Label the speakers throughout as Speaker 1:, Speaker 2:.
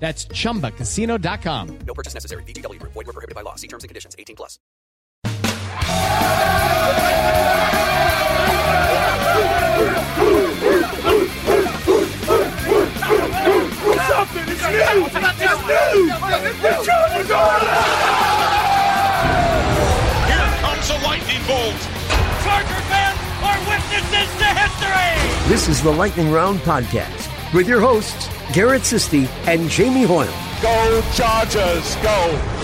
Speaker 1: That's chumbacasino.com.
Speaker 2: No purchase necessary. VGW Group. Void were prohibited by law. See terms and conditions. 18 plus.
Speaker 3: Here comes a lightning bolt. Charger fans are witnesses to history.
Speaker 4: This is the Lightning Round Podcast with your hosts, Garrett Sisti and Jamie Hoyle.
Speaker 3: Go Chargers, go.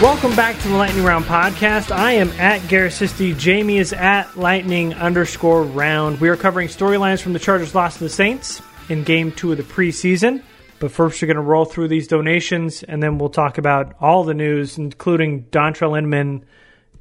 Speaker 5: Welcome back to the Lightning Round podcast. I am at Garrett Sisti. Jamie is at Lightning underscore round. We are covering storylines from the Chargers loss to the Saints in game two of the preseason. But first, we're going to roll through these donations, and then we'll talk about all the news, including Dontrelle Inman,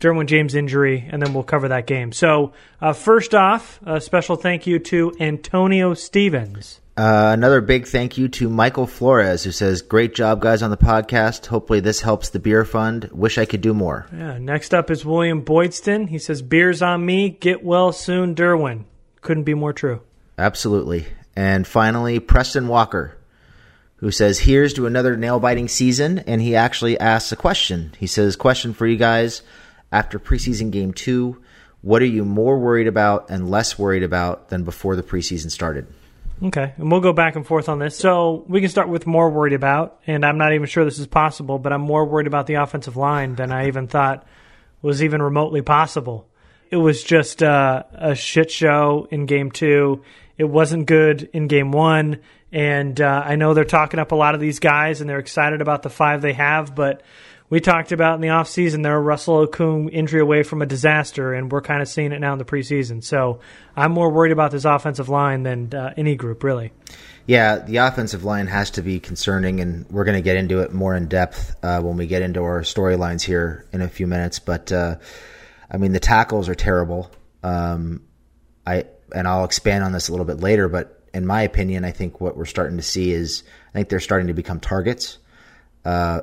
Speaker 5: Derwin James injury, and then we'll cover that game. So, uh, first off, a special thank you to Antonio Stevens.
Speaker 6: Uh, another big thank you to Michael Flores, who says, Great job, guys, on the podcast. Hopefully, this helps the beer fund. Wish I could do more.
Speaker 5: Yeah, next up is William Boydston. He says, Beers on me. Get well soon, Derwin. Couldn't be more true.
Speaker 6: Absolutely. And finally, Preston Walker, who says, Here's to another nail biting season. And he actually asks a question. He says, Question for you guys after preseason game two. What are you more worried about and less worried about than before the preseason started?
Speaker 5: Okay, and we'll go back and forth on this. So we can start with more worried about, and I'm not even sure this is possible, but I'm more worried about the offensive line than I even thought was even remotely possible. It was just uh, a shit show in game two. It wasn't good in game one, and uh, I know they're talking up a lot of these guys, and they're excited about the five they have, but we talked about in the offseason they're a Russell Okung injury away from a disaster, and we're kind of seeing it now in the preseason. So I'm more worried about this offensive line than uh, any group, really.
Speaker 6: Yeah, the offensive line has to be concerning, and we're going to get into it more in depth uh, when we get into our storylines here in a few minutes. But uh, I mean, the tackles are terrible. Um, I and I'll expand on this a little bit later, but in my opinion, I think what we're starting to see is I think they're starting to become targets. Uh,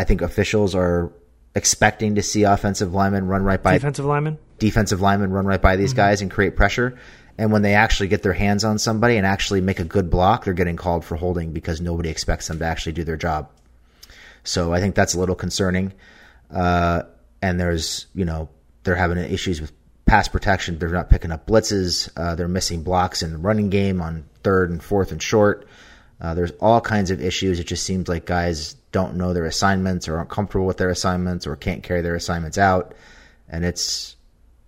Speaker 6: I think officials are expecting to see offensive linemen run right by
Speaker 5: Defensive lineman.
Speaker 6: defensive linemen run right by these guys and create pressure. And when they actually get their hands on somebody and actually make a good block, they're getting called for holding because nobody expects them to actually do their job. So I think that's a little concerning. Uh, and there's, you know, they're having issues with pass protection. They're not picking up blitzes. Uh, they're missing blocks in the running game on third and fourth and short. Uh, there's all kinds of issues. It just seems like guys don't know their assignments or aren't comfortable with their assignments or can't carry their assignments out. And it's,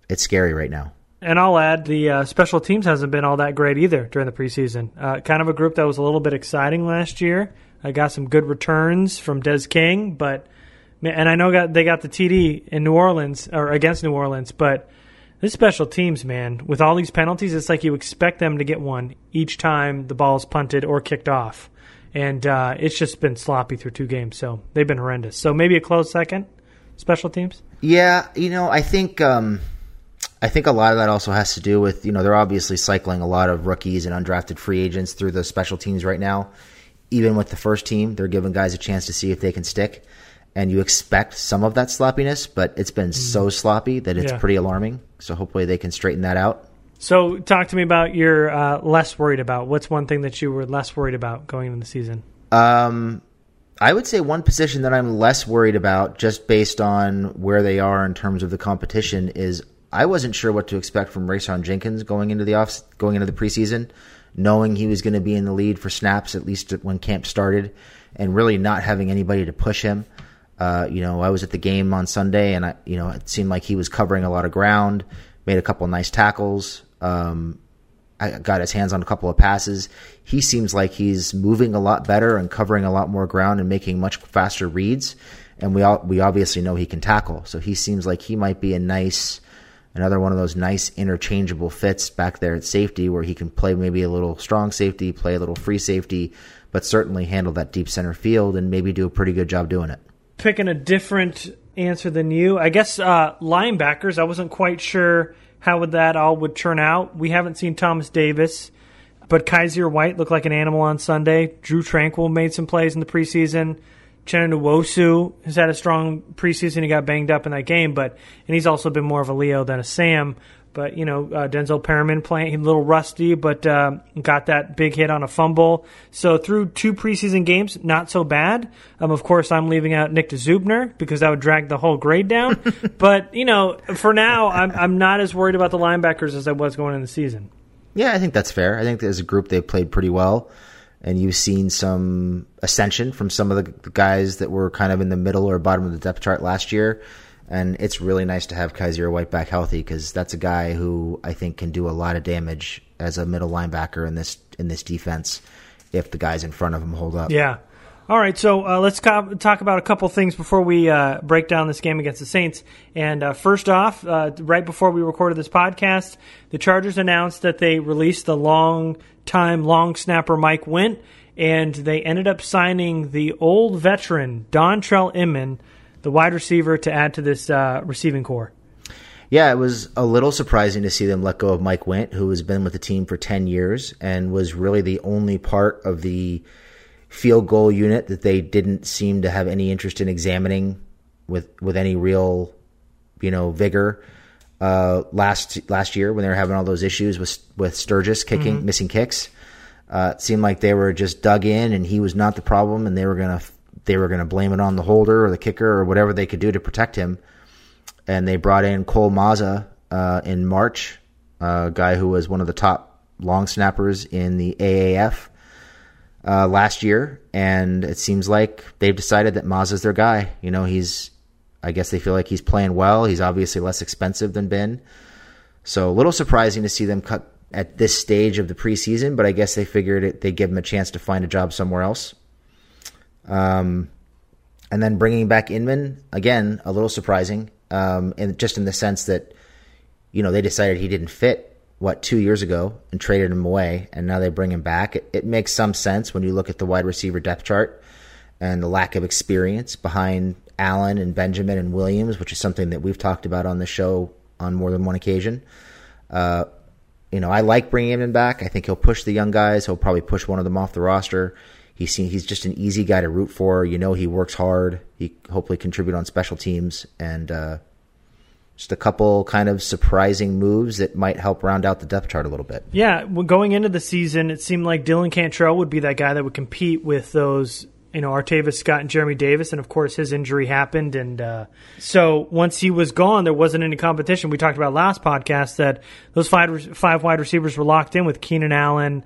Speaker 6: it's scary right now.
Speaker 5: And I'll add the uh, special teams hasn't been all that great either during the preseason. Uh, kind of a group that was a little bit exciting last year. I got some good returns from Des King, but and I know got they got the TD in New Orleans or against New Orleans, but this special teams, man, with all these penalties, it's like you expect them to get one each time the ball's punted or kicked off, and uh, it's just been sloppy through two games. So they've been horrendous. So maybe a close second, special teams.
Speaker 6: Yeah, you know, I think um, I think a lot of that also has to do with you know they're obviously cycling a lot of rookies and undrafted free agents through the special teams right now. Even with the first team, they're giving guys a chance to see if they can stick and you expect some of that sloppiness, but it's been so sloppy that it's
Speaker 5: Yeah.
Speaker 6: pretty alarming. So hopefully they can straighten that out.
Speaker 5: So talk to me about your uh, less worried about. What's one thing that you were less worried about going into the season?
Speaker 6: Um, I would say one position that I'm less worried about, just based on where they are in terms of the competition, is I wasn't sure what to expect from Rayshawn Jenkins going into the off going into the preseason, knowing he was going to be in the lead for snaps at least when camp started, and really not having anybody to push him. Uh, you know, I was at the game on Sunday, and I, you know, it seemed like he was covering a lot of ground, made a couple nice tackles. Um, I got his hands on a couple of passes. He seems like he's moving a lot better and covering a lot more ground and making much faster reads. And we all, we obviously know he can tackle, so he seems like he might be a nice, another one of those nice interchangeable fits back there at safety where he can play maybe a little strong safety, play a little free safety, but certainly handle that deep center field and maybe do a pretty good job doing it.
Speaker 5: Picking a different answer than you, I guess uh, linebackers. I wasn't quite sure how would that all would turn out. We haven't seen Thomas Davis, but Kyzir White looked like an animal on Sunday. Drue Tranquill made some plays in the preseason. Chenna Nwosu has had a strong preseason. He got banged up in that game, but and he's also been more of a Leo than a Sam. But you know, uh, Denzel Perryman playing a little rusty, but uh, got that big hit on a fumble. So through two preseason games, not so bad. Um, of course, I'm leaving out Nick Dzubnar because that would drag the whole grade down. but you know, for now, I'm I'm not as worried about the linebackers as I was going in the season.
Speaker 6: Yeah, I think that's fair. I think as a group they've played pretty well, and you've seen some ascension from some of the guys that were kind of in the middle or bottom of the depth chart last year. And it's really nice to have Kyzir White back healthy because that's a guy who I think can do a lot of damage as a middle linebacker in this in this defense if the guys in front of him hold up.
Speaker 5: Yeah. All right, so uh, let's co- talk about a couple things before we uh, break down this game against the Saints. And uh, first off, uh, right before we recorded this podcast, the Chargers announced that they released the long-time long snapper Mike Windt, and they ended up signing the old veteran Dontrelle Inman, the wide receiver, to add to this uh, receiving corps.
Speaker 6: Yeah, it was a little surprising to see them let go of Mike Windt, who has been with the team for 10 years and was really the only part of the field goal unit that they didn't seem to have any interest in examining with with any real, you know, vigor. Uh, last last year when they were having all those issues with with Sturgis kicking missing kicks, uh, it seemed like they were just dug in and he was not the problem, and they were gonna they were gonna blame it on the holder or the kicker or whatever they could do to protect him and they brought in Cole Mazza uh, in March, a guy who was one of the top long snappers in the AAF uh, last year, and it seems like they've decided that Mazza's their guy. You know, he's, I guess they feel like he's playing well. He's obviously less expensive than Ben, so a little surprising to see them cut at this stage of the preseason. But I guess they figured it, they'd give him a chance to find a job somewhere else. Um, and then bringing back Inman again, a little surprising, um, and just in the sense that you know they decided he didn't fit what two years ago and traded him away, and now they bring him back. It, it makes some sense when you look at the wide receiver depth chart and the lack of experience behind Allen and Benjamin and Williams, which is something that we've talked about on the show on more than one occasion. Uh, you know, I like bringing him back. I think he'll push the young guys. He'll probably push one of them off the roster. Seen, he's just an easy guy to root for. You know, he works hard. He hopefully contribute on special teams and uh, just a couple kind of surprising moves that might help round out the depth chart a little bit.
Speaker 5: Yeah, going into the season, it seemed like Dylan Cantrell would be that guy that would compete with those, you know, Artavis Scott and Jeremy Davis, and of course his injury happened, and uh, so once he was gone, there wasn't any competition. We talked about last podcast that those five five wide receivers were locked in with Keenan Allen.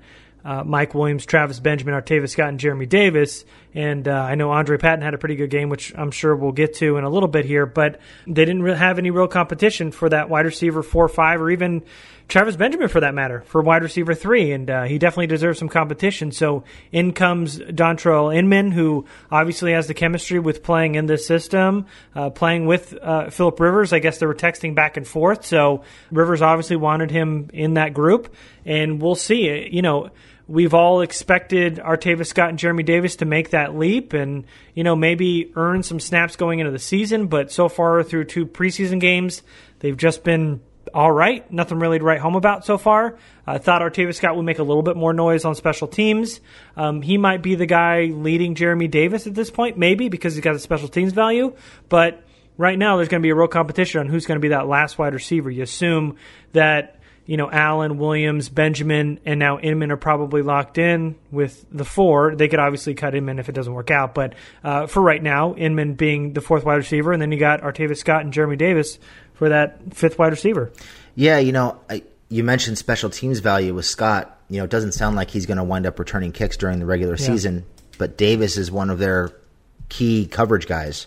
Speaker 5: Uh, Mike Williams, Travis Benjamin, Artavis Scott, and Jeremy Davis. And uh, I know Andre Patton had a pretty good game, which I'm sure we'll get to in a little bit here, but they didn't really have any real competition for that wide receiver four or five, or even Travis Benjamin for that matter, for wide receiver three. And uh, he definitely deserves some competition. So in comes Dontrelle Inman, who obviously has the chemistry with playing in this system, uh, playing with uh, Philip Rivers. I guess they were texting back and forth. So Rivers obviously wanted him in that group, and we'll see. You know, we've all expected Artavis Scott and Jeremy Davis to make that leap and, you know, maybe earn some snaps going into the season. But so far through two preseason games, they've just been all right. Nothing really to write home about so far. I thought Artavis Scott would make a little bit more noise on special teams. Um, he might be the guy leading Jeremy Davis at this point, maybe because he's got a special teams value. But right now, there's going to be a real competition on who's going to be that last wide receiver. You assume that you know, Allen, Williams, Benjamin, and now Inman are probably locked in with the four. They could obviously cut Inman if it doesn't work out, but uh, for right now, Inman being the fourth wide receiver, and then you got Artavis Scott and Jeremy Davis for that fifth wide receiver.
Speaker 6: Yeah, you know, I, you mentioned special teams value with Scott. You know, it doesn't sound like he's going to wind up returning kicks during the regular
Speaker 5: Yeah.
Speaker 6: season, but Davis is one of their key coverage guys.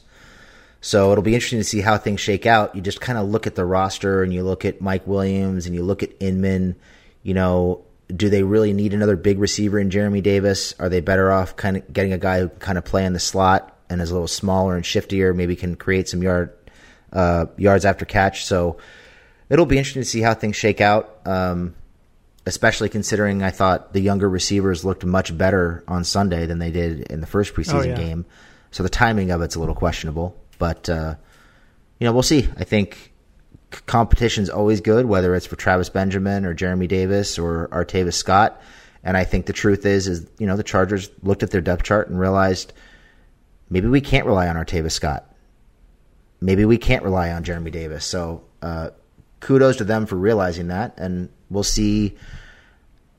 Speaker 6: So it'll be interesting to see how things shake out. You just kind of look at the roster and you look at Mike Williams and you look at Inman. You know, do they really need another big receiver in Jeremy Davis? Are they better off kind of getting a guy who can kind of play in the slot and is a little smaller and shiftier, maybe can create some yard uh, yards after catch? So it'll be interesting to see how things shake out. Um, especially considering I thought the younger receivers looked much better on Sunday than they did in the first preseason
Speaker 5: Oh, yeah.
Speaker 6: game. So the timing of it's a little questionable, but uh, you know we'll see. I think c- competition's always good, whether it's for Travis Benjamin or Jeremy Davis or Artavis Scott. And I think the truth is, is you know the Chargers looked at their depth chart and realized maybe we can't rely on Artavis Scott. Maybe we can't rely on Jeremy Davis. So uh, kudos to them for realizing that, and we'll see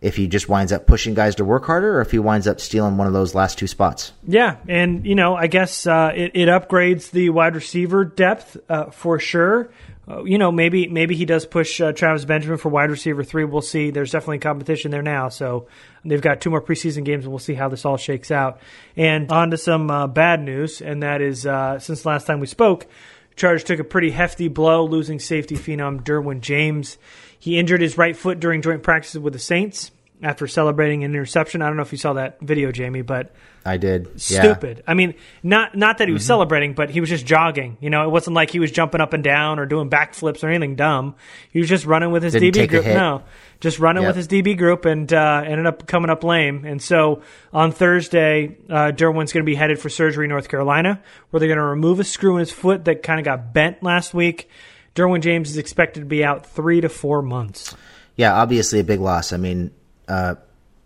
Speaker 6: if he just winds up pushing guys to work harder or if he winds up stealing one of those last two spots.
Speaker 5: Yeah, and you know, I guess uh, it, it upgrades the wide receiver depth uh, for sure. Uh, you know, maybe maybe he does push uh, Travis Benjamin for wide receiver three. We'll see. There's definitely competition there now, so they've got two more preseason games, and we'll see how this all shakes out. And on to some uh, bad news, and that is uh, since last time we spoke, Chargers took a pretty hefty blow, losing safety phenom Derwin James. He injured his right foot during joint practices with the Saints after celebrating an interception. I don't know if you saw that video, Jamie, but
Speaker 6: I did. Yeah.
Speaker 5: stupid. I mean, not not that he was celebrating, but he was just jogging. You know, it wasn't like he was jumping up and down or doing backflips or anything dumb. He was just running with his
Speaker 6: Didn't
Speaker 5: DB group. No, just running
Speaker 6: Yep.
Speaker 5: with his DB group, and uh, ended up coming up lame. And so on Thursday, uh, Derwin's going to be headed for surgery in North Carolina, where they're going to remove a screw in his foot that kind of got bent last week. Derwin James is expected to be out three to four months.
Speaker 6: Yeah, obviously a big loss. I mean, uh,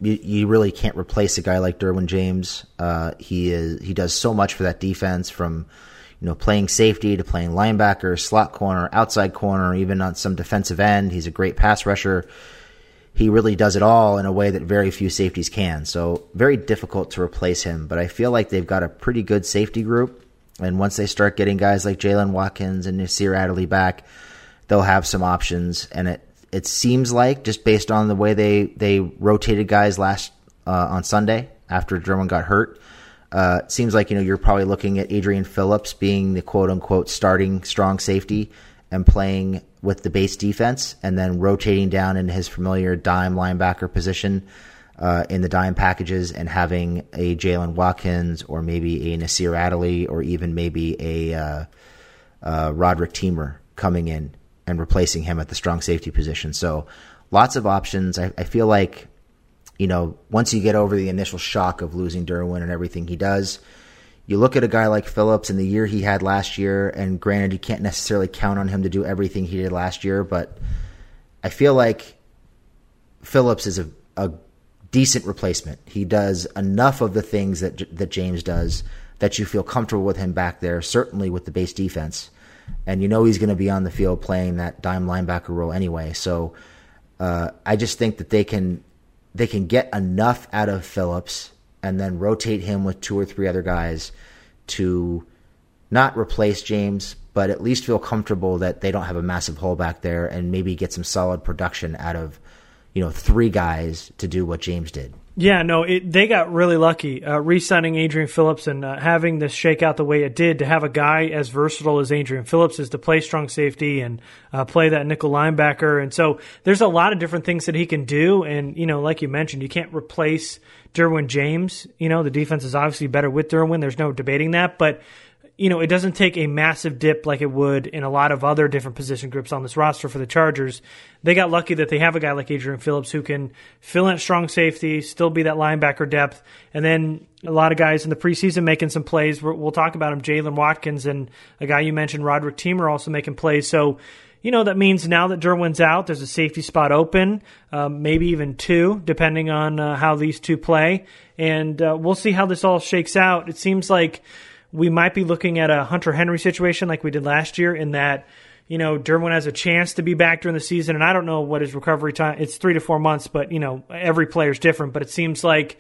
Speaker 6: you, you really can't replace a guy like Derwin James. Uh, he is he does so much for that defense, from you know playing safety to playing linebacker, slot corner, outside corner, even on some defensive end. He's a great pass rusher. He really does it all in a way that very few safeties can. So very difficult to replace him. But I feel like they've got a pretty good safety group. And once they start getting guys like Jaylen Watkins and Nasir Adderley back, they'll have some options. And it it seems like just based on the way they they rotated guys last uh, on Sunday after Drummond got hurt, uh, it seems like you know you're probably looking at Adrian Phillips being the quote unquote starting strong safety and playing with the base defense, and then rotating down in his familiar dime linebacker position uh, in the dime packages, and having a Jaylen Watkins or maybe a Nasir Adderley or even maybe a uh, uh, Roderick Teamer coming in and replacing him at the strong safety position. So lots of options. I, I feel like, you know, once you get over the initial shock of losing Derwin and everything he does, you look at a guy like Phillips in the year he had last year, and granted, you can't necessarily count on him to do everything he did last year, but I feel like Phillips is a, a decent replacement. He does enough of the things that that James does that you feel comfortable with him back there. Certainly with the base defense, and you know he's going to be on the field playing that dime linebacker role anyway. So uh, I just think that they can they can get enough out of Phillips and then rotate him with two or three other guys to not replace James, but at least feel comfortable that they don't have a massive hole back there and maybe get some solid production out of, you know, three guys to do what James did.
Speaker 5: Yeah, no, it, they got really lucky uh, re-signing Adrian Phillips and uh, having this shake out the way it did. To have a guy as versatile as Adrian Phillips is to play strong safety and uh, play that nickel linebacker, and so there's a lot of different things that he can do. And you know, like you mentioned, you can't replace Derwin James. You know, the defense is obviously better with Derwin. There's no debating that, but you know, it doesn't take a massive dip like it would in a lot of other different position groups on this roster for the Chargers. They got lucky that they have a guy like Adrian Phillips who can fill in strong safety, still be that linebacker depth, and then a lot of guys in the preseason making some plays. We'll talk about him, Jaylen Watkins, and a guy you mentioned, Roderick Teamer, also making plays. So, you know, that means now that Derwin's out, there's a safety spot open, um, maybe even two, depending on uh, how these two play. And uh, we'll see how this all shakes out. It seems like we might be looking at a Hunter Henry situation like we did last year in that, you know, Derwin has a chance to be back during the season. And I don't know what his recovery time, it's three to four months, but, you know, every player is different. But it seems like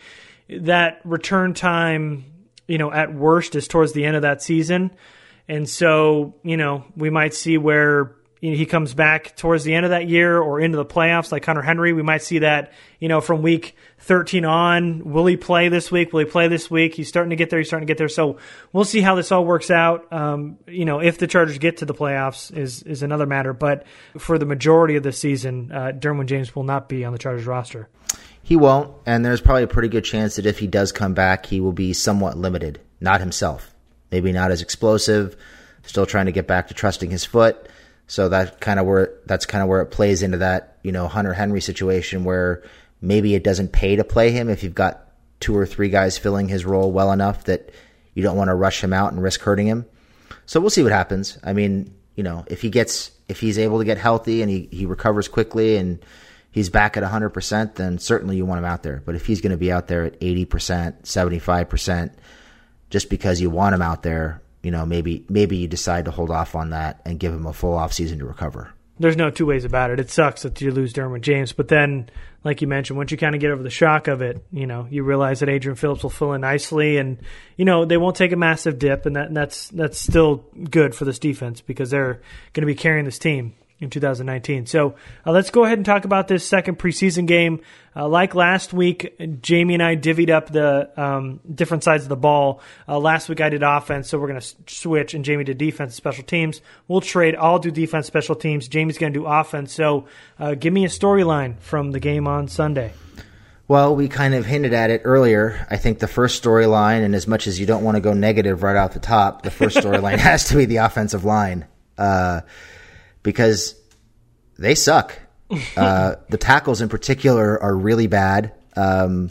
Speaker 5: that return time, you know, at worst is towards the end of that season. And so, you know, we might see where you know, he comes back towards the end of that year or into the playoffs like Hunter Henry. We might see that, you know, from week 13 on. Will he play this week? Will he play this week? He's starting to get there. He's starting to get there. So we'll see how this all works out. Um, you know, if the Chargers get to the playoffs is, is another matter. But for the majority of the season, uh, Derwin James will not be on the Chargers roster.
Speaker 6: He won't, and there's probably a pretty good chance that if he does come back, he will be somewhat limited. Not himself. Maybe not as explosive. Still trying to get back to trusting his foot so that kind of where that's kind of where it plays into that you know Hunter Henry situation where maybe it doesn't pay to play him if you've got two or three guys filling his role well enough that you don't want to rush him out and risk hurting him. So we'll see what happens. I mean, you know, if he gets if he's able to get healthy and he, he recovers quickly and he's back at 100%, then certainly you want him out there. But if he's going to be out there at 80%, 75%, just because you want him out there, you know, maybe maybe you decide to hold off on that and give him a full off season to recover.
Speaker 5: There's no two ways about it. It sucks that you lose Derwin James, but then, like you mentioned, once you kind of get over the shock of it, you know, you realize that Adrian Phillips will fill in nicely, and you know they won't take a massive dip, and that and that's that's still good for this defense because they're going to be carrying this team in 2019. So uh, let's go ahead and talk about this second preseason game. Uh, like last week, Jamie and I divvied up the um, different sides of the ball. Uh, last week I did offense, so we're going to switch, and Jamie did defense, special teams. We'll trade. I'll do defense, special teams. Jamie's going to do offense. So uh, give me a storyline from the game on Sunday.
Speaker 6: Well, we kind of hinted at it earlier. I think the first storyline, and as much as you don't want to go negative right off the top, the first storyline has to be the offensive line. Because they suck. Uh, the tackles in particular are really bad. Um,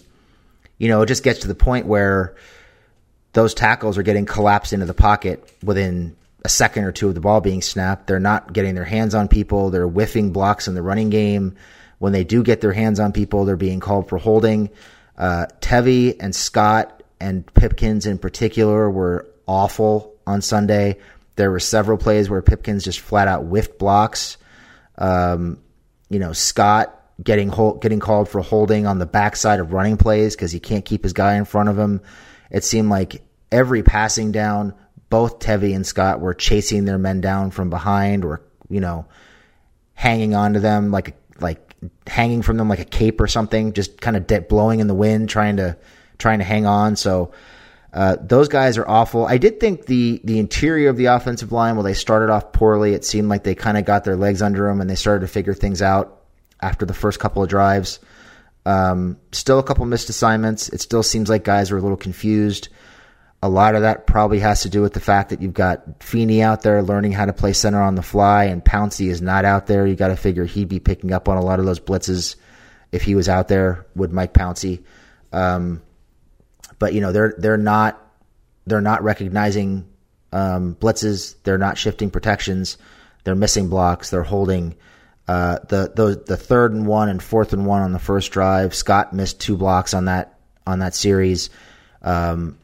Speaker 6: you know, it just gets to the point where those tackles are getting collapsed into the pocket within a second or two of the ball being snapped. They're not getting their hands on people. They're whiffing blocks in the running game. When they do get their hands on people, they're being called for holding. Uh, Tevi and Scott and Pipkins in particular were awful on Sunday. There were several plays where Pipkins just flat out whiffed blocks. Um, you know, Scott getting hold, getting called for holding on the backside of running plays because he can't keep his guy in front of him. It seemed like every passing down, both Tevi and Scott were chasing their men down from behind or, you know, hanging onto them like like hanging from them like a cape or something, just kind of de- blowing in the wind, trying to trying to hang on. So uh, those guys are awful. I did think the the interior of the offensive line, while they started off poorly, it seemed like they kind of got their legs under them and they started to figure things out after the first couple of drives. Um, still a couple missed assignments. It still seems like guys are a little confused. A lot of that probably has to do with the fact that you've got Feeney out there learning how to play center on the fly, and Pouncey is not out there. You got to figure he'd be picking up on a lot of those blitzes if he was out there. Would Mike Pouncey? Um, but you know they're they're not they're not recognizing um, blitzes. They're not shifting protections. They're missing blocks. They're holding. Uh, the, the the third and one and fourth and one on the first drive. Scott missed two blocks on that on that series. Um,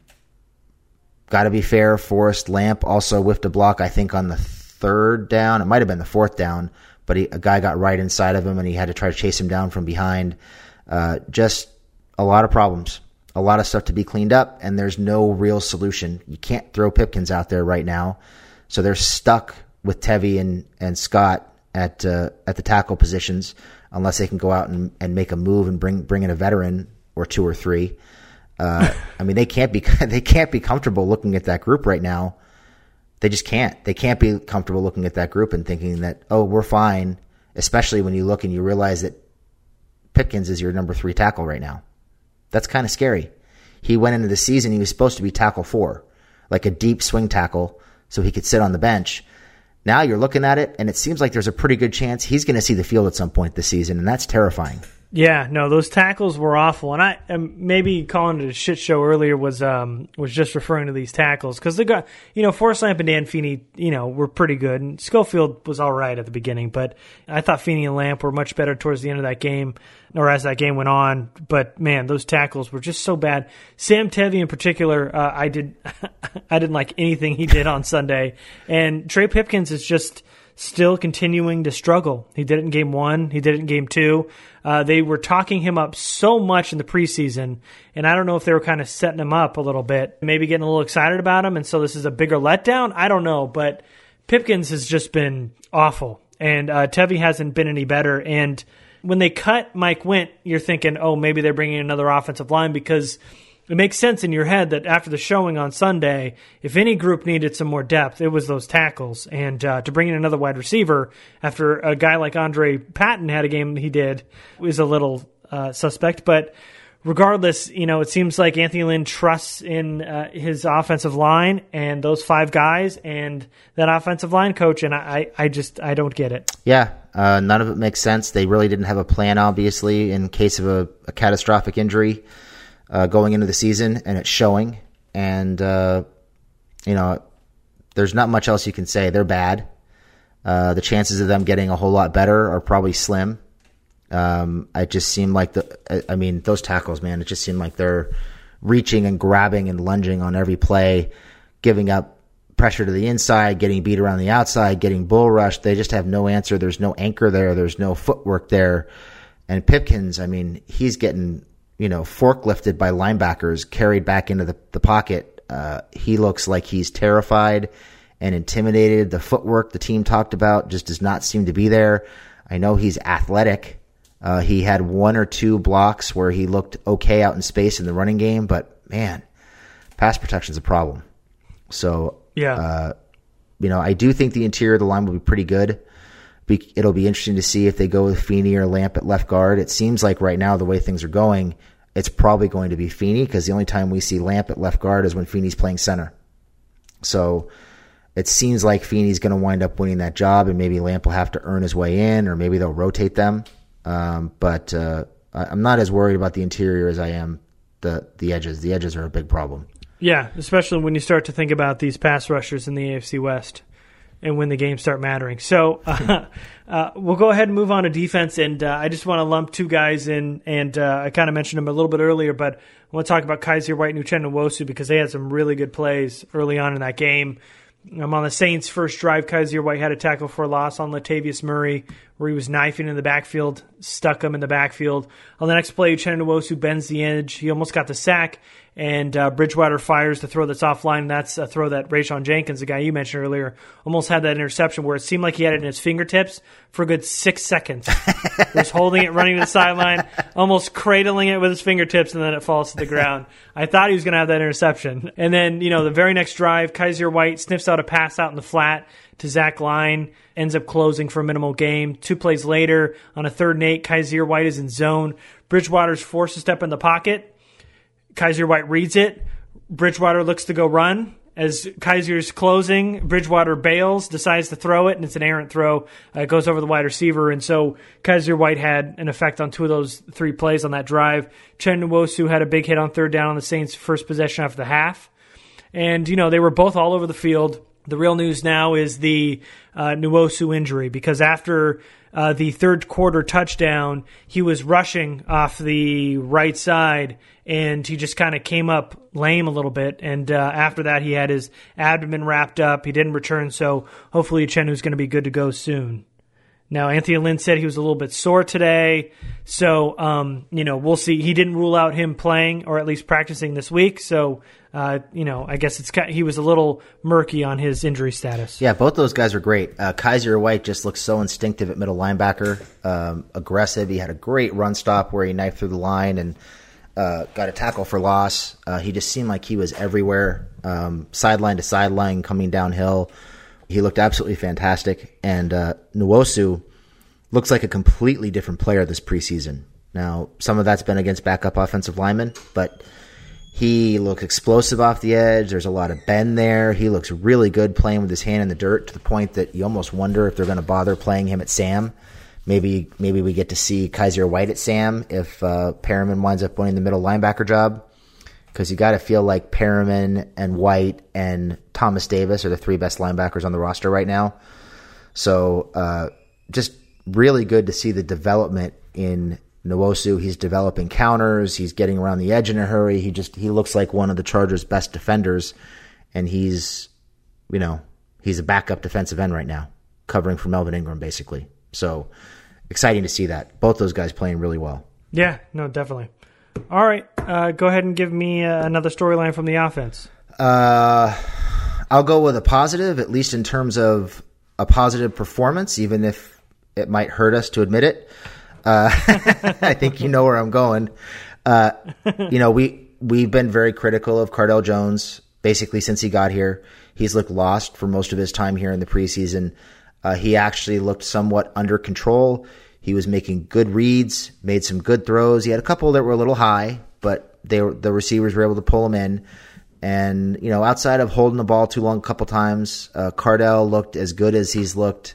Speaker 6: Got to be fair. Forrest Lamp also whiffed a block. I think on the third down. It might have been the fourth down, but he, a guy got right inside of him and he had to try to chase him down from behind. Uh, just a lot of problems a lot of stuff to be cleaned up, and there's no real solution. You can't throw Pipkins out there right now, so they're stuck with Tevi and, and Scott at uh, at the tackle positions unless they can go out and, and make a move and bring bring in a veteran or two or three. Uh, I mean, they can't be they can't be comfortable looking at that group right now. They just can't. They can't be comfortable looking at that group and thinking that oh, we're fine. Especially when you look and you realize that Pipkins is your number three tackle right now. That's kind of scary. He went into the season, he was supposed to be tackle four, like a deep swing tackle, so he could sit on the bench. Now you're looking at it, and it seems like there's a pretty good chance he's going to see the field at some point this season, and that's terrifying.
Speaker 5: Yeah, no, those tackles were awful, and I um, maybe calling it a shit show earlier was um was just referring to these tackles because they got you know Forrest Lamp and Dan Feeney you know were pretty good, and Schofield was all right at the beginning, but I thought Feeney and Lamp were much better towards the end of that game, or as that game went on. But man, those tackles were just so bad. Sam Tevi in particular, uh, I did I didn't like anything he did on Sunday, and Trey Pipkins is just still continuing to struggle. He did it in game one. He did it in game two. Uh, they were talking him up so much in the preseason, and I don't know if they were kind of setting him up a little bit, maybe getting a little excited about him, and so this is a bigger letdown. I don't know, but Pipkins has just been awful, and uh, Tevi hasn't been any better. And when they cut Mike Windt, you're thinking, oh, maybe they're bringing another offensive line because – it makes sense in your head that after the showing on Sunday, if any group needed some more depth, it was those tackles. And uh, to bring in another wide receiver after a guy like Andre Patton had a game he did was a little uh, suspect. But regardless, you know, it seems like Anthony Lynn trusts in uh, his offensive line and those five guys and that offensive line coach. And I, I just, I don't get it.
Speaker 6: Yeah, uh, none of it makes sense. They really didn't have a plan, obviously, in case of a, a catastrophic injury uh, going into the season, and it's showing. And uh, you know, there's not much else you can say. They're bad. Uh, the chances of them getting a whole lot better are probably slim. Um, it just seemed like the. I mean, those tackles, man. It just seemed like they're reaching and grabbing and lunging on every play, giving up pressure to the inside, getting beat around the outside, getting bull rushed. They just have no answer. There's no anchor there. There's no footwork there. And Pipkins, I mean, he's getting you know, forklifted by linebackers, carried back into the, the pocket. Uh, he looks like he's terrified and intimidated. The footwork the team talked about just does not seem to be there. I know he's athletic. Uh, he had one or two blocks where he looked okay out in space in the running game, but man, pass protection is a problem. So,
Speaker 5: yeah,
Speaker 6: uh, you know, I do think the interior of the line will be pretty good. Be, it'll be interesting to see if they go with Feeney or Lamp at left guard. It seems like right now the way things are going, it's probably going to be Feeney because the only time we see Lamp at left guard is when Feeney's playing center. So it seems like Feeney's going to wind up winning that job, and maybe Lamp will have to earn his way in, or maybe they'll rotate them. Um, but uh, I'm not as worried about the interior as I am the the edges. The edges are a big problem.
Speaker 5: Yeah, especially when you start to think about these pass rushers in the AFC West and when the games start mattering. So uh, uh, we'll go ahead and move on to defense. And uh, I just want to lump two guys in, and uh, I kind of mentioned them a little bit earlier, but I want to talk about Kyzir White Nuchen, and Nwosu because they had some really good plays early on in that game. I'm on the Saints' first drive. Kyzir White had a tackle for a loss on Latavius Murray, where he was knifing in the backfield, stuck him in the backfield. On the next play, Uchenna Nwosu bends the edge. He almost got the sack, and uh, Bridgewater fires the throw that's offline. That's a throw that Rayshawn Jenkins, the guy you mentioned earlier, almost had that interception where it seemed like he had it in his fingertips for a good six seconds. he was holding it, running to the sideline, almost cradling it with his fingertips, and then it falls to the ground. I thought he was going to have that interception. And then, you know, the very next drive, Kyzir White sniffs out a pass out in the flat to Zach Line, ends up closing for a minimal game. Two plays later, on a third and eight, Kyzir White is in zone. Bridgewater's forced to step in the pocket Kyzir White reads it. Bridgewater looks to go run. As Kyzir's closing, Bridgewater bails, decides to throw it, and it's an errant throw. Uh, it goes over the wide receiver, and so Kyzir White had an effect on two of those three plays on that drive. Chen Nwosu had a big hit on third down on the Saints' first possession after the half. And, you know, they were both all over the field. The real news now is the uh, Nwosu injury because after uh, the third quarter touchdown, he was rushing off the right side and he just kind of came up lame a little bit. And uh, after that, he had his abdomen wrapped up. He didn't return, so hopefully Chenu's going to be good to go soon. Now, Anthony Lynn said he was a little bit sore today, so um, you know we'll see. He didn't rule out him playing or at least practicing this week, so uh, you know I guess it's he was a little murky on his injury status.
Speaker 6: Yeah, both those guys are great. Uh, Kyzir White just looks so instinctive at middle linebacker, um, aggressive. He had a great run stop where he knifed through the line and uh, got a tackle for loss. Uh, he just seemed like he was everywhere, um, sideline to sideline, coming downhill. He looked absolutely fantastic. And uh, looks like a completely different player this preseason. Now, some of that's been against backup offensive linemen, but he looks explosive off the edge. There's a lot of bend there. He looks really good playing with his hand in the dirt to the point that you almost wonder if they're going to bother playing him at Sam. Maybe maybe we get to see Kyzir White at Sam if uh, Perryman winds up winning the middle linebacker job. Because you got to feel like Perryman and White and Thomas Davis are the three best linebackers on the roster right now. So uh, just really good to see the development in Nwosu. He's developing counters. He's getting around the edge in a hurry. He just he looks like one of the Chargers' best defenders, and he's you know he's a backup defensive end right now, covering for Melvin Ingram basically. So exciting to see that both those guys playing really well.
Speaker 5: Yeah, no, definitely. All right, uh, go ahead and give me uh, another storyline from the offense.
Speaker 6: Uh, I'll go with a positive, at least in terms of a positive performance, even if it might hurt us to admit it. Uh, I think you know where I'm going. Uh, you know, we we've been very critical of Cardale Jones basically since he got here. He's looked lost for most of his time here in the preseason. Uh, he actually looked somewhat under control. He was making good reads, made some good throws. He had a couple that were a little high, but they were, the receivers were able to pull him in. And you know, outside of holding the ball too long a couple times, uh, Cardale looked as good as he's looked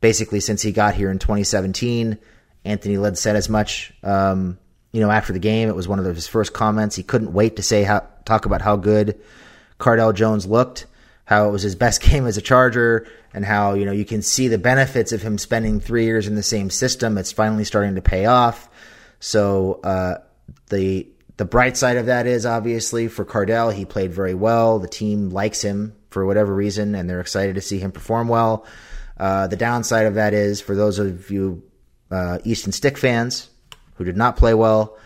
Speaker 6: basically since he got here in 2017. Anthony Lynn said as much. Um, you know, after the game, it was one of his first comments. He couldn't wait to say how talk about how good Cardale Jones looked, how it was his best game as a Charger, and how you know you can see the benefits of him spending three years in the same system. It's finally starting to pay off. So uh, the the bright side of that is obviously for Cardale, he played very well. The team likes him for whatever reason, and they're excited to see him perform well. Uh, the downside of that is for those of you uh, Easton Stick fans who did not play well,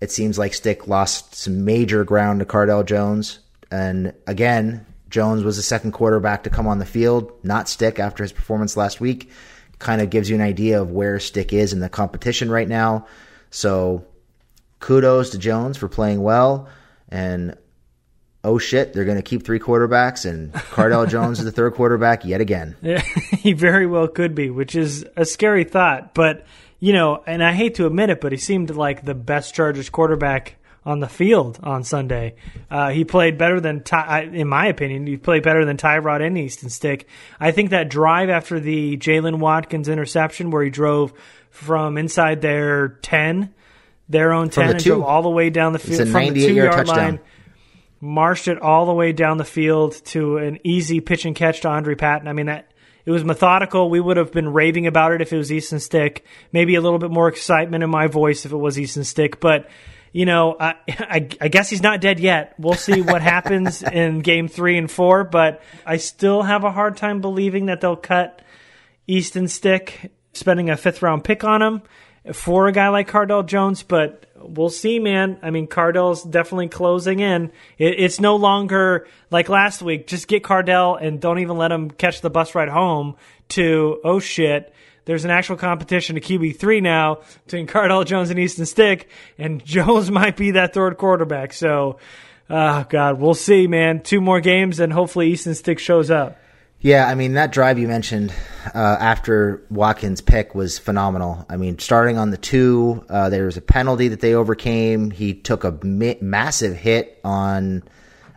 Speaker 6: it seems like Stick lost some major ground to Cardale Jones. And again, Jones was the second quarterback to come on the field, not Stick after his performance last week. Kind of gives you an idea of where Stick is in the competition right now. So kudos to Jones for playing well. And oh shit, they're going to keep three quarterbacks, and Cardale Jones is the third quarterback yet again.
Speaker 5: Yeah, he very well could be, which is a scary thought. But, you know, and I hate to admit it, but he seemed like the best Chargers quarterback on the field on Sunday. Uh, he played better than, Ty, in my opinion, he played better than Tyrod and Easton Stick. I think that drive after the Jaylen Watkins interception where he drove from inside their 10, their own 10,
Speaker 6: the
Speaker 5: and
Speaker 6: two.
Speaker 5: drove all the way down the field from the two
Speaker 6: yard touchdown.
Speaker 5: line marched it all the way down the field to an easy pitch and catch to Andre Patton. I mean that it was methodical. We would have been raving about it if it was Easton Stick. Maybe a little bit more excitement in my voice if it was Easton Stick, but you know, I, I, I guess he's not dead yet. We'll see what happens in game three and four, but I still have a hard time believing that they'll cut Easton Stick, spending a fifth round pick on him for a guy like Cardale Jones, but we'll see, man. I mean, Cardale's definitely closing in. It, it's no longer like last week, just get Cardale and don't even let him catch the bus ride home to, oh shit, there's an actual competition to QB3 now between Cardale Jones and Easton Stick, and Jones might be that third quarterback. So, oh, God, we'll see, man. Two more games, and hopefully Easton Stick shows up.
Speaker 6: Yeah, I mean that drive you mentioned uh, after Watkins' pick was phenomenal. I mean, starting on the two, uh, there was a penalty that they overcame. He took a ma- massive hit on,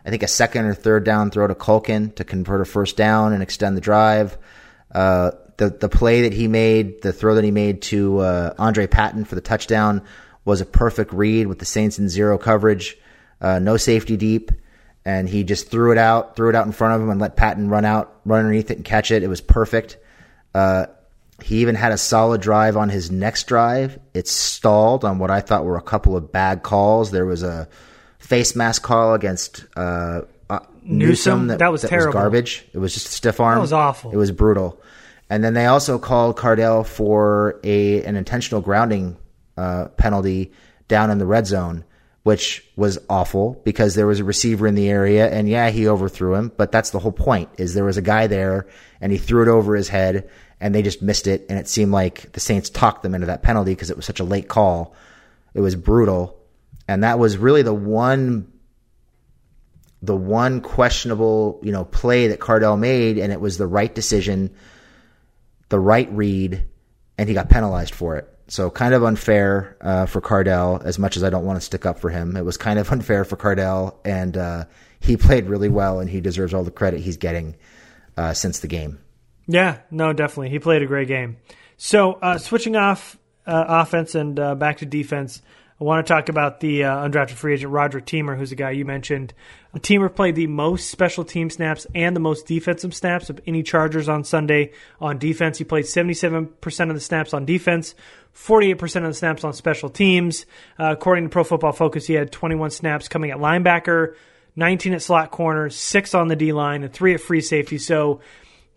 Speaker 6: I think, a second or third down throw to Culkin to convert a first down and extend the drive. Uh, the the play that he made, the throw that he made to uh, Andre Patton for the touchdown, was a perfect read with the Saints in zero coverage, uh, no safety deep and he just threw it out, threw it out in front of him, and let Patton run out, run underneath it, and catch it. It was perfect. Uh, he even had a solid drive on his next drive. It stalled on what I thought were a couple of bad calls. There was a face mask call against uh, uh, Newsom, that,
Speaker 5: That was terrible.
Speaker 6: garbage. It was just a stiff arm.
Speaker 5: That was awful.
Speaker 6: It was brutal. And then they also called Cardale for a an intentional grounding uh, penalty down in the red zone which was awful because there was a receiver in the area and yeah, he overthrew him, but that's the whole point is there was a guy there and he threw it over his head and they just missed it and it seemed like the Saints talked them into that penalty because it was such a late call. It was brutal. and that was really the one the one questionable you know play that Cardale made, and it was the right decision, the right read, and he got penalized for it. So kind of unfair uh, for Cardale. As much as I don't want to stick up for him, it was kind of unfair for Cardale, and uh, he played really well, and he deserves all the credit he's getting uh, since the game.
Speaker 5: Yeah, no, definitely. He played a great game. So, uh, switching off uh, offense and uh, back to defense, I want to talk about the undrafted free agent Roderick Teamer, who's a guy you mentioned. A teamer played the most special team snaps and the most defensive snaps of any Chargers on Sunday on defense. He played 77% of the snaps on defense, 48% of the snaps on special teams. Uh, according to Pro Football Focus, he had 21 snaps coming at linebacker, 19 at slot corner, six on the D line, and three at free safety. So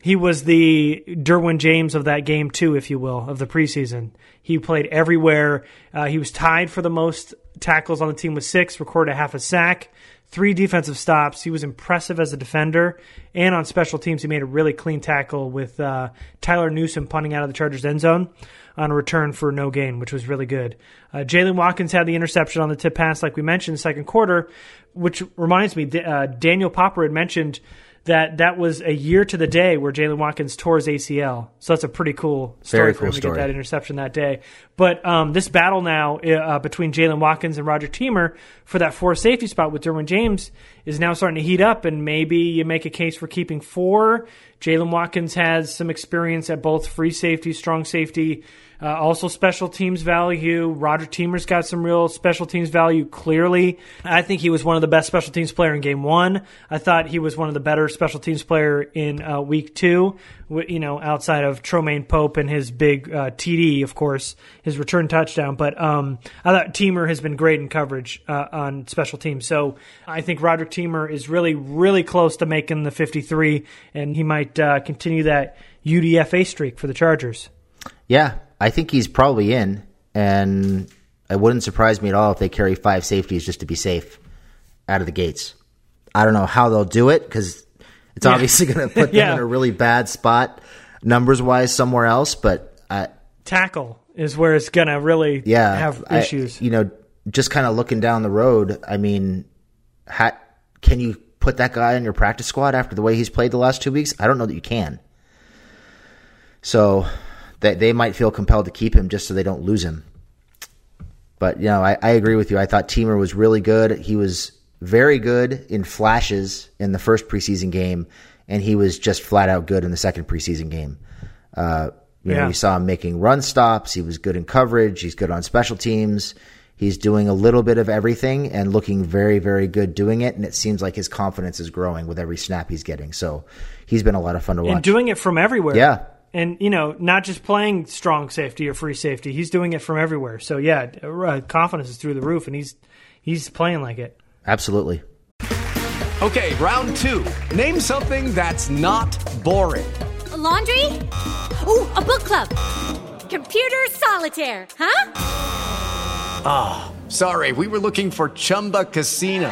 Speaker 5: he was the Derwin James of that game too, if you will, of the preseason. He played everywhere. Uh, he was tied for the most tackles on the team with six, recorded a half a sack, three defensive stops. He was impressive as a defender, and on special teams, he made a really clean tackle with uh, Tyler Newsome punting out of the Chargers end zone on a return for no gain, which was really good. Uh, Jaylen Watkins had the interception on the tip pass, like we mentioned, second quarter, which reminds me, uh, Daniel Popper had mentioned that that was a year to the day where Jaylen Watkins tore his ACL. So that's a pretty cool story
Speaker 6: Very
Speaker 5: for
Speaker 6: cool
Speaker 5: him to
Speaker 6: story.
Speaker 5: get that interception that day. But um, this battle now uh, between Jaylen Watkins and Roger Teamer for that four safety spot with Derwin James is now starting to heat up, and maybe you make a case for keeping four. Jaylen Watkins has some experience at both free safety, strong safety. Uh, also, special teams value. Roger Teamer's got some real special teams value. Clearly, I think he was one of the best special teams player in Game One. I thought he was one of the better special teams player in uh, Week Two. You know, outside of Troymaine Pope and his big uh, TD, of course, his return touchdown. But um, I thought Teamer has been great in coverage uh, on special teams. So I think Roderick Teamer is really, really close to making the 53, and he might uh, continue that UDFA streak for the Chargers.
Speaker 6: Yeah, I think he's probably in, and it wouldn't surprise me at all if they carry five safeties just to be safe out of the gates. I don't know how they'll do it because it's
Speaker 5: Yeah.
Speaker 6: obviously going to put them
Speaker 5: Yeah.
Speaker 6: in a really bad spot numbers wise somewhere else. But I,
Speaker 5: tackle is where it's gonna really
Speaker 6: yeah,
Speaker 5: have
Speaker 6: I-
Speaker 5: issues.
Speaker 6: you know, just kind of looking down the road. I mean, ha- can you put that guy in your practice squad after the way he's played the last two weeks? I don't know that you can. So that they might feel compelled to keep him just so they don't lose him. But you know, I, I agree with you. I thought Teamer was really good. He was very good in flashes in the first preseason game, and he was just flat out good in the second preseason game. Uh, you know,
Speaker 5: Yeah.
Speaker 6: we saw him making run stops. He was good in coverage. He's good on special teams. He's doing a little bit of everything and looking very, very good doing it. And it seems like his confidence is growing with every snap he's getting. So he's been a lot of fun to watch.
Speaker 5: and doing it from everywhere.
Speaker 6: Yeah.
Speaker 5: And you know, not just playing strong safety or free safety. He's doing it from everywhere. So yeah, uh, confidence is through the roof, and he's he's playing like it.
Speaker 6: Absolutely.
Speaker 7: Okay, round two. Name something that's not boring.
Speaker 8: A laundry? Ooh, a book club. Computer solitaire, huh?
Speaker 7: Ah, sorry, we were looking for Chumba Casino.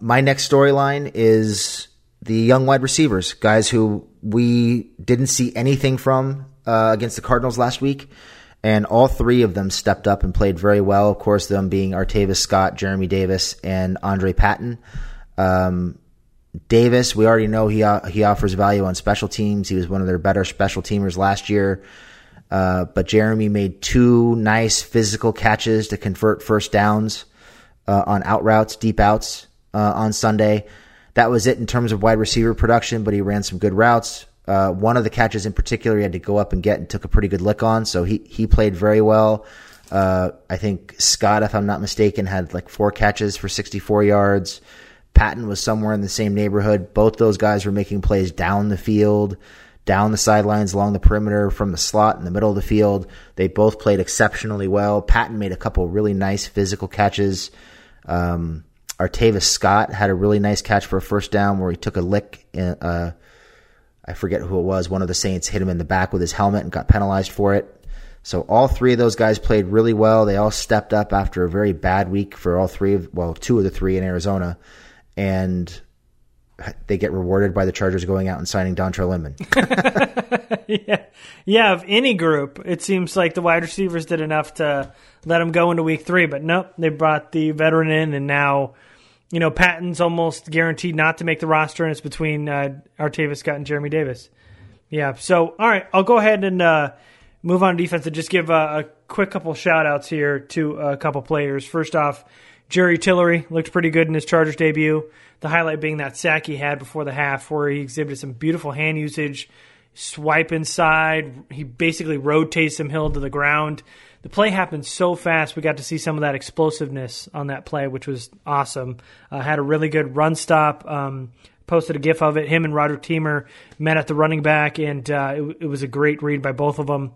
Speaker 6: My next storyline is the young wide receivers, guys who we didn't see anything from uh, against the Cardinals last week, and all three of them stepped up and played very well. Of course, them being Artavis Scott, Geremy Davis, and Andre Patton. Um, Davis, we already know he uh, he offers value on special teams. He was one of their better special teamers last year. Uh, but Geremy made two nice physical catches to convert first downs uh, on out routes, deep outs uh, on Sunday. That was it in terms of wide receiver production, but he ran some good routes. Uh, one of the catches in particular, he had to go up and get and took a pretty good lick on, so he he played very well. Uh, I think Scott, if I'm not mistaken, had like four catches for 64 yards. Patton was somewhere in the same neighborhood. Both those guys were making plays down the field, down the sidelines, along the perimeter, from the slot in the middle of the field. They both played exceptionally well. Patton made a couple really nice physical catches. Um, Artavis Scott had a really nice catch for a first down where he took a lick. In, uh, I forget who it was. One of the Saints hit him in the back with his helmet and got penalized for it. So all three of those guys played really well. They all stepped up after a very bad week for all three of well, two of the three in Arizona, and they get rewarded by the Chargers going out and signing Dontrelle Inman.
Speaker 5: yeah, yeah. Of any group, it seems like the wide receivers did enough to let him go into week three, but nope, they brought the veteran in, and now. You know, Patton's almost guaranteed not to make the roster, and it's between uh, Artavis Scott and Geremy Davis. Yeah. So, all right, I'll go ahead and uh, move on to defense and just give a, a quick couple shout outs here to a couple players. First off, Jerry Tillery looked pretty good in his Chargers debut. The highlight being that sack he had before the half, where he exhibited some beautiful hand usage, swipe inside. He basically rotates him hill to the ground. The play happened so fast, we got to see some of that explosiveness on that play, which was awesome. Uh, had a really good run stop. Um, posted a gif of it. Him and Roger Teamer met at the running back, and uh, it, it, was a great read by both of them.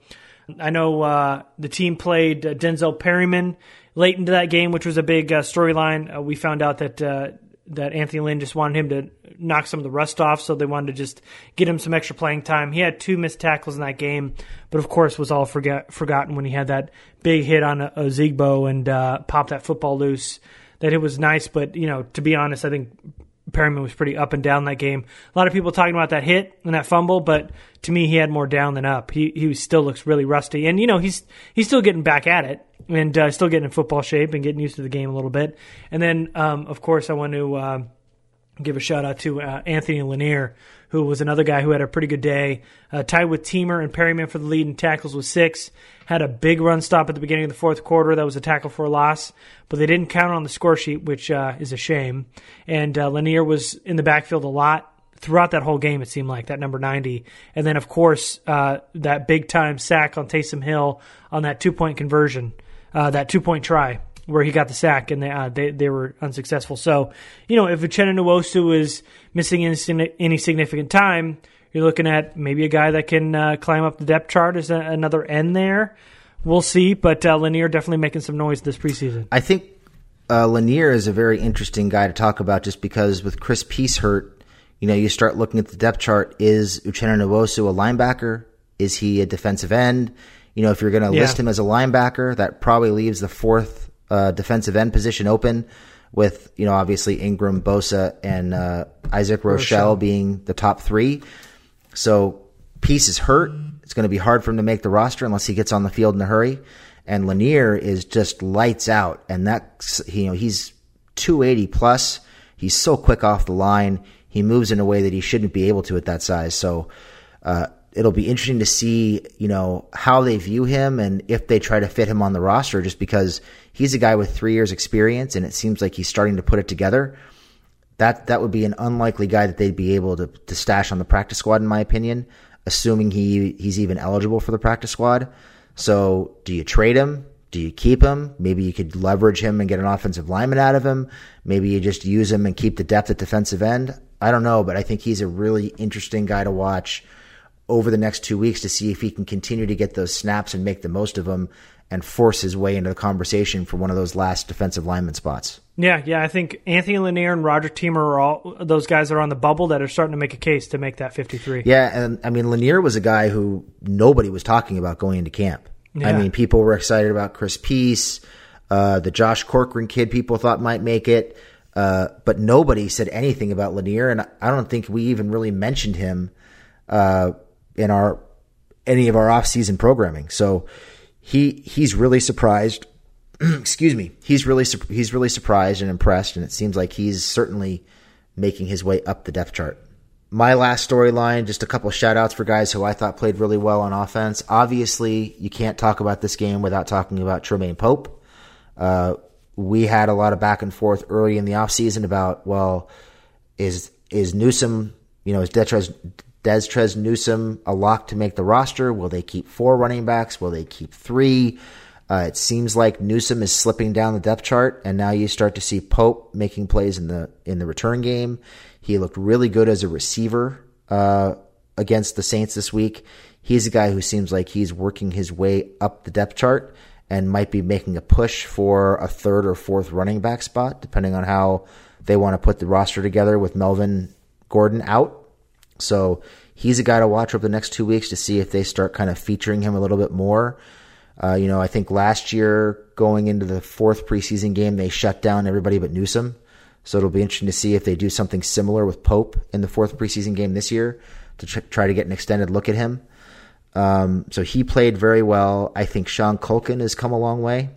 Speaker 5: I know uh, the team played uh, Denzel Perryman late into that game, which was a big uh, storyline. Uh, we found out that that Anthony Lynn just wanted him to knock some of the rust off, so they wanted to just get him some extra playing time. He had two missed tackles in that game, but of course was all forget, forgotten when he had that big hit on a, Ozigbo and uh, popped that football loose. That it was nice, but you know, to be honest, I think Perryman was pretty up and down that game. A lot of people talking about that hit and that fumble, but to me, he had more down than up. He he still looks really rusty, and you know he's he's still getting back at it and uh, still getting in football shape and getting used to the game a little bit. And then, um, of course, I want to uh, give a shout out to uh, Anthony Lanier, who was another guy who had a pretty good day. Uh, tied with Teamer and Perryman for the lead in tackles with six. Had a big run stop at the beginning of the fourth quarter. That was a tackle for a loss, but they didn't count on the score sheet, which uh, is a shame. And uh, Lanier was in the backfield a lot throughout that whole game, it seemed like that number 90. And then, of course, uh, that big time sack on Taysom Hill on that two point conversion, uh, that two point try where he got the sack and they, uh, they, they were unsuccessful. So, you know, if Uchenna Nwosu is missing any, significant time, you're looking at maybe a guy that can uh, climb up the depth chart as a, another end there. We'll see, but uh, Lanier definitely making some noise this preseason.
Speaker 6: I think uh, Lanier is a very interesting guy to talk about just because with Chris Peace hurt, you know, you start looking at the depth chart. Is Uchenna Nwosu a linebacker? Is he a defensive end? You know, if you're going to
Speaker 5: Yeah.
Speaker 6: list him as a linebacker, that probably leaves the fourth uh, defensive end position open with, you know, obviously Ingram, Bosa, and uh, Isaac Rochelle,
Speaker 5: Rochelle.
Speaker 6: being the top three. So Peace is hurt. It's going to be hard for him to make the roster unless he gets on the field in a hurry. And Lanier is just lights out, and that's you know he's 280 plus. He's so quick off the line. He moves in a way that he shouldn't be able to at that size. So uh, it'll be interesting to see you know how they view him and if they try to fit him on the roster. Just because he's a guy with three years experience, and it seems like he's starting to put it together that that would be an unlikely guy that they'd be able to, to stash on the practice squad, in my opinion, assuming he he's even eligible for the practice squad. So, do you trade him? Do you keep him? Maybe you could leverage him and get an offensive lineman out of him. Maybe you just use him and keep the depth at defensive end. I don't know, but I think he's a really interesting guy to watch over the next two weeks to see if he can continue to get those snaps and make the most of them and force his way into the conversation for one of those last defensive lineman spots.
Speaker 5: Yeah, yeah, I think Anthony Lanier and Roger Teamer are all those guys that are on the bubble that are starting to make a case to make that 53.
Speaker 6: Yeah, and I mean Lanier was a guy who nobody was talking about going into camp. I mean, people were excited about Chris Peace, uh, the Josh Corcoran kid. People thought might make it, uh, but nobody said anything about Lanier, and I don't think we even really mentioned him uh, in our any of our off-season programming. So he he's really surprised. excuse me. He's really he's really surprised and impressed, and it seems like he's certainly making his way up the depth chart. My last storyline, just a couple shout outs for guys who I thought played really well on offense. Obviously, you can't talk about this game without talking about Troymaine Pope. Uh, we had a lot of back and forth early in the offseason about, well, is is Newsome, you know, is Detrez, Destrez Newsome a lock to make the roster? Will they keep four running backs? Will they keep three? Uh, it seems like Newsome is slipping down the depth chart, and now you start to see Pope making plays in the in the return game. He looked really good as a receiver uh, against the Saints this week. He's a guy who seems like he's working his way up the depth chart and might be making a push for a third or fourth running back spot, depending on how they want to put the roster together with Melvin Gordon out. So he's a guy to watch over the next two weeks to see if they start kind of featuring him a little bit more. Uh, you know, I think last year going into the fourth preseason game, they shut down everybody but Newsome. So it'll be interesting to see if they do something similar with Pope in the fourth preseason game this year to tr- try to get an extended look at him. Um, so he played very well. I think Sean Culkin has come a long way.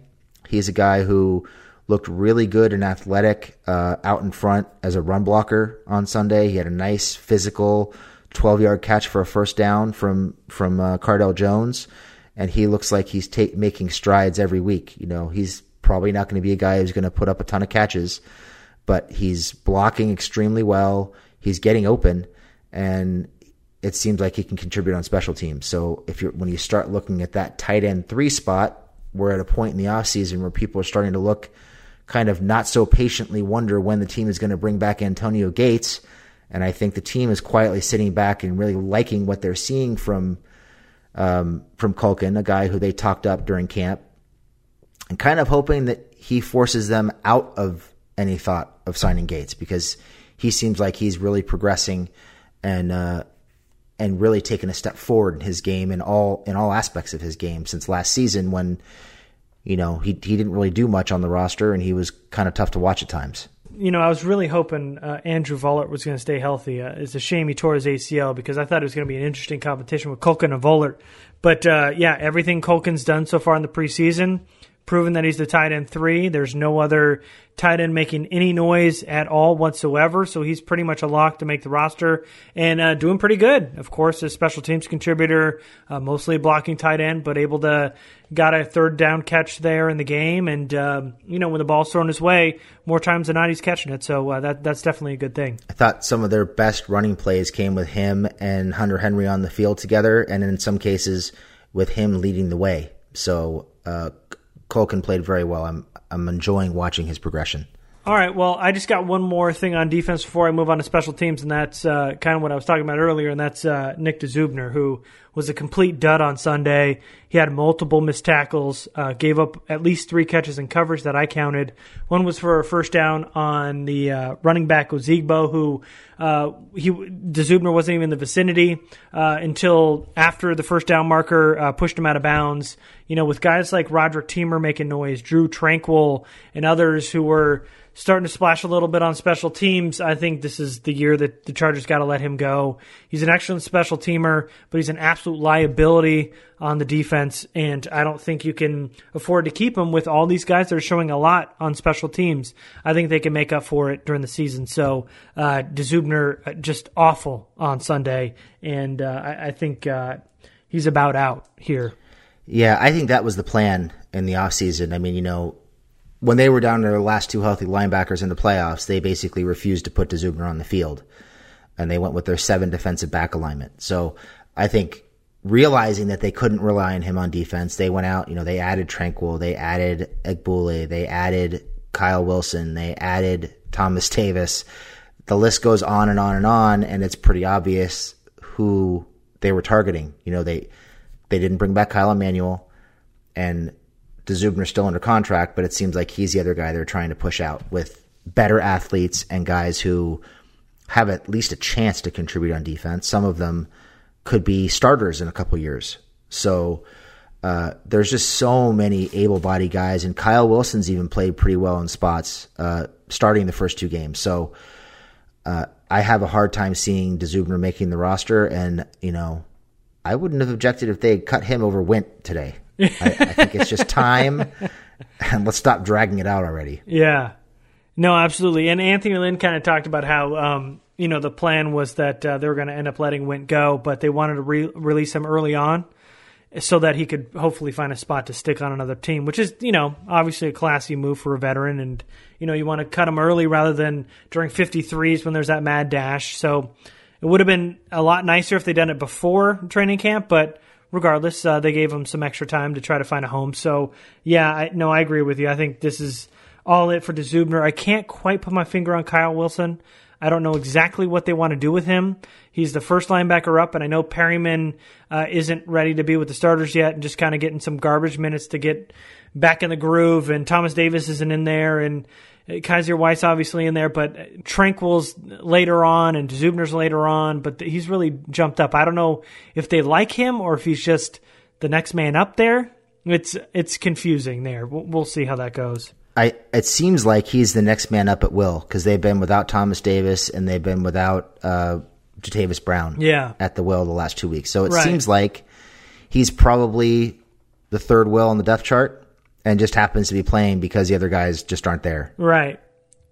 Speaker 6: He's a guy who looked really good and athletic uh, out in front as a run blocker on Sunday. He had a nice physical 12 yard catch for a first down from from uh, Cardale Jones, and he looks like he's ta- making strides every week. You know, he's probably not going to be a guy who's going to put up a ton of catches, but he's blocking extremely well. He's getting open, and it seems like he can contribute on special teams. So if you're when you start looking at that tight end three spot, we're at a point in the offseason where people are starting to look kind of not so patiently wonder when the team is going to bring back Antonio Gates. And I think the team is quietly sitting back and really liking what they're seeing from um, from Culkin, a guy who they talked up during camp, and kind of hoping that he forces them out of any thought of signing Gates because he seems like he's really progressing and uh, and really taken a step forward in his game in all in all aspects of his game since last season when you know he he didn't really do much on the roster and he was kind of tough to watch at times.
Speaker 5: You know, I was really hoping uh, Andrew Vollert was going to stay healthy. Uh, it's a shame he tore his ACL because I thought it was going to be an interesting competition with Culkin and Vollert. But uh, yeah, everything Culkin's done so far in the preseason, proven that he's the tight end three. There's no other tight end making any noise at all whatsoever. So he's pretty much a lock to make the roster and uh, doing pretty good. Of course, a special teams contributor, uh, mostly blocking tight end, but able to got a third down catch there in the game. And um, you know, when the ball's thrown his way, more times than not, he's catching it. So uh, that that's definitely a good thing.
Speaker 6: I thought some of their best running plays came with him and Hunter Henry on the field together, and in some cases with him leading the way. So Culkin played very well. I'm I'm enjoying watching his progression.
Speaker 5: All right. Well, I just got one more thing on defense before I move on to special teams, and that's uh, kind of what I was talking about earlier, and that's uh, Nick Dzubnar, who was a complete dud on Sunday. He had multiple missed tackles, uh, gave up at least three catches in coverage that I counted. One was for a first down on the uh, running back Ozigbo, who uh, he Dzubnar wasn't even in the vicinity uh, until after the first down marker pushed him out of bounds. You know, with guys like Roderick Teamer making noise, Drue Tranquill, and others who were starting to splash a little bit on special teams. I think this is the year that the Chargers got to let him go. He's an excellent special teamer, but he's an absolute liability on the defense, and I don't think you can afford to keep him with all these guys that are showing a lot on special teams. I think they can make up for it during the season. So, uh, Dzubnar uh, just awful on Sunday, and uh, I, I, think uh, he's about out here.
Speaker 6: Yeah, I think that was the plan in the offseason. I mean, you know, when they were down to their last two healthy linebackers in the playoffs, they basically refused to put Dzubnar on the field, and they went with their seven defensive back alignment. So I think realizing that they couldn't rely on him on defense, they went out. You know, they added Tranquill, they added Egbule, they added Kyle Wilson, they added Thomas Davis. The list goes on and on and on, and it's pretty obvious who they were targeting. You know, they they didn't bring back Kyle Emanuel, and Dzubnar's still under contract, but it seems like he's the other guy they're trying to push out with better athletes and guys who have at least a chance to contribute on defense. Some of them could be starters in a couple years. So uh, there's just so many able-bodied guys, and Kyle Wilson's even played pretty well in spots uh, starting the first two games. So uh, I have a hard time seeing Dzubnar making the roster, and you know I wouldn't have objected if they cut him over Windt today. I, I think it's just time, and let's stop dragging it out already.
Speaker 5: Yeah, no, absolutely. And Anthony Lynn kind of talked about how um, you know the plan was that uh, they were going to end up letting Windt go, but they wanted to re- release him early on so that he could hopefully find a spot to stick on another team, which is, you know, obviously a classy move for a veteran. And, you know, you want to cut him early rather than during 53s when there's that mad dash. So it would have been a lot nicer if they'd done it before training camp, but regardless, uh, they gave him some extra time to try to find a home. So, yeah, I, no, I agree with you. I think this is all it for Dzubnar. I can't quite put my finger on Kyle Wilson. I don't know exactly what they want to do with him. He's the first linebacker up, and I know Perryman uh, isn't ready to be with the starters yet, and just kind of getting some garbage minutes to get back in the groove. And Thomas Davis isn't in there, and Kyzir White's obviously in there, but Tranquill's later on, and Dzubnar's later on. But he's really jumped up. I don't know if they like him or if he's just the next man up there. It's it's confusing there. We'll, we'll see how that goes.
Speaker 6: I it seems like he's the next man up at will because they've been without Thomas Davis and they've been without uh, Jatavis Brown.
Speaker 5: Yeah.
Speaker 6: at the will the last two weeks. So it
Speaker 5: Right.
Speaker 6: seems like he's probably the third will on the depth chart and just happens to be playing because the other guys just aren't there.
Speaker 5: Right.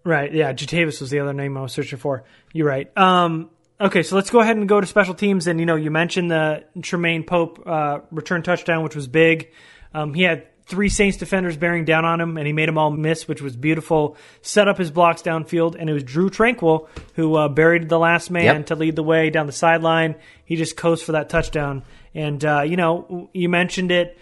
Speaker 5: Right. Yeah. Jatavis was the other name I was searching for. You're right. Um, okay. So let's go ahead and go to special teams. And, you know, you mentioned the Troymaine Pope uh, return touchdown, which was big. Um, he had three Saints defenders bearing down on him, and he made them all miss, which was beautiful. Set up his blocks downfield, and it was Drue Tranquill who uh, buried the last man
Speaker 6: Yep.
Speaker 5: to lead the way down the sideline. He just coast for that touchdown. And, uh, you know, you mentioned it.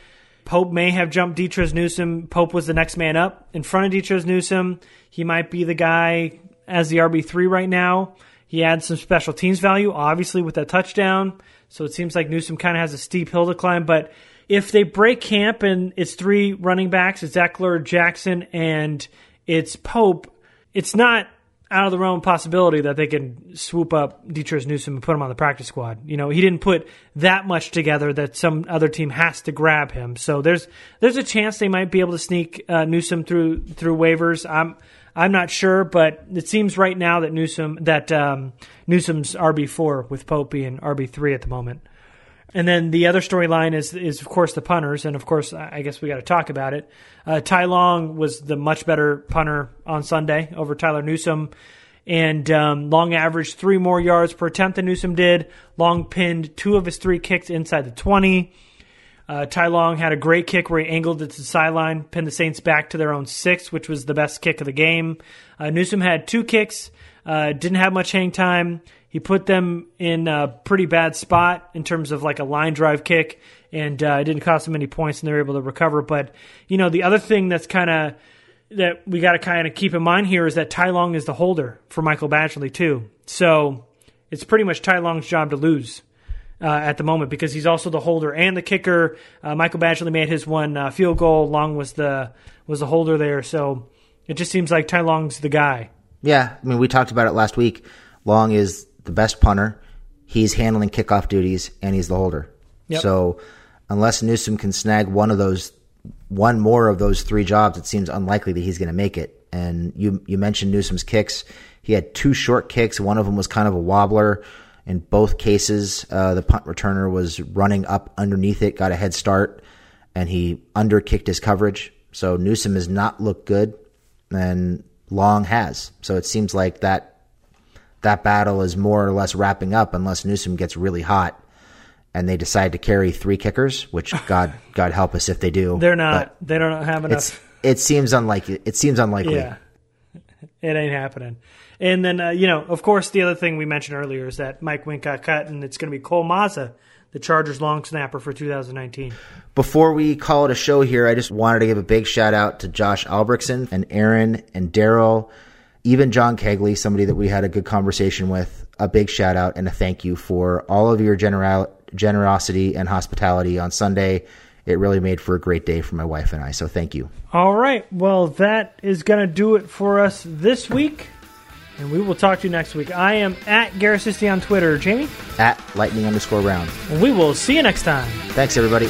Speaker 5: Pope may have jumped Detrez Newsome. Pope was the next man up in front of Detrez Newsome. He might be the guy as the RB3 right now. He adds some special teams value, obviously, with that touchdown. So it seems like Newsome kind of has a steep hill to climb. But if they break camp and it's three running backs, it's Ekeler, Jackson, and it's Pope, it's not out of the realm of possibility that they can swoop up Detrez Newsome and put him on the practice squad. You know, he didn't put that much together that some other team has to grab him. So there's there's a chance they might be able to sneak uh, Newsome through through waivers. I'm I'm not sure, but it seems right now that Newsome that um, Newsome's RB four with Pope being RB three at the moment. And then the other storyline is is of course the punters, and of course I guess we got to talk about it. Uh, Ty Long was the much better punter on Sunday over Tyler Newsome, and um, Long averaged three more yards per attempt than Newsome did. Long pinned two of his three kicks inside the twenty. Uh, Ty Long had a great kick where he angled it to the sideline, pinned the Saints back to their own six, which was the best kick of the game. Uh, Newsome had two kicks, uh, didn't have much hang time. He put them in a pretty bad spot in terms of like a line drive kick, and uh, it didn't cost them any points, and they were able to recover. But you know, the other thing that's kind of that we got to kind of keep in mind here is that Ty Long is the holder for Michael Badgley too. So it's pretty much Ty Long's job to lose uh, at the moment because he's also the holder and the kicker. Uh, Michael Badgley made his one uh, field goal. Long was the was the holder there. So it just seems like Ty Long's the guy.
Speaker 6: Yeah, I mean, we talked about it last week. Long is the best punter. He's handling kickoff duties, and he's the holder.
Speaker 5: Yep.
Speaker 6: So, unless Newsome can snag one of those, one more of those three jobs, it seems unlikely that he's going to make it. And you you mentioned Newsome's kicks. He had two short kicks. One of them was kind of a wobbler. In both cases, uh, the punt returner was running up underneath it, got a head start, and he underkicked his coverage. So Newsome has not looked good, and Long has. So it seems like that that battle is more or less wrapping up unless Newsome gets really hot and they decide to carry three kickers, which God God help us if they do.
Speaker 5: They're not. They don't have
Speaker 6: But
Speaker 5: enough.
Speaker 6: it seems unlikely. It seems unlikely.
Speaker 5: Yeah, it ain't happening. And then uh, you know, of course, the other thing we mentioned earlier is that Mike Windt got cut, and it's going to be Cole Mazza, the Chargers long snapper for 2019.
Speaker 6: Before we call it a show here, I just wanted to give a big shout out to Josh Albrechtson and Aaron and Daryl, even John Kegley, somebody that we had a good conversation with. A big shout out and a thank you for all of your genera- generosity and hospitality on Sunday. It really made for a great day for my wife and I. So thank you.
Speaker 5: All right. Well, that is going to do it for us this week. And we will talk to you next week. I am at Garrisisti on Twitter. Jamie?
Speaker 6: At lightning underscore round.
Speaker 5: And we will see you next time.
Speaker 6: Thanks, everybody.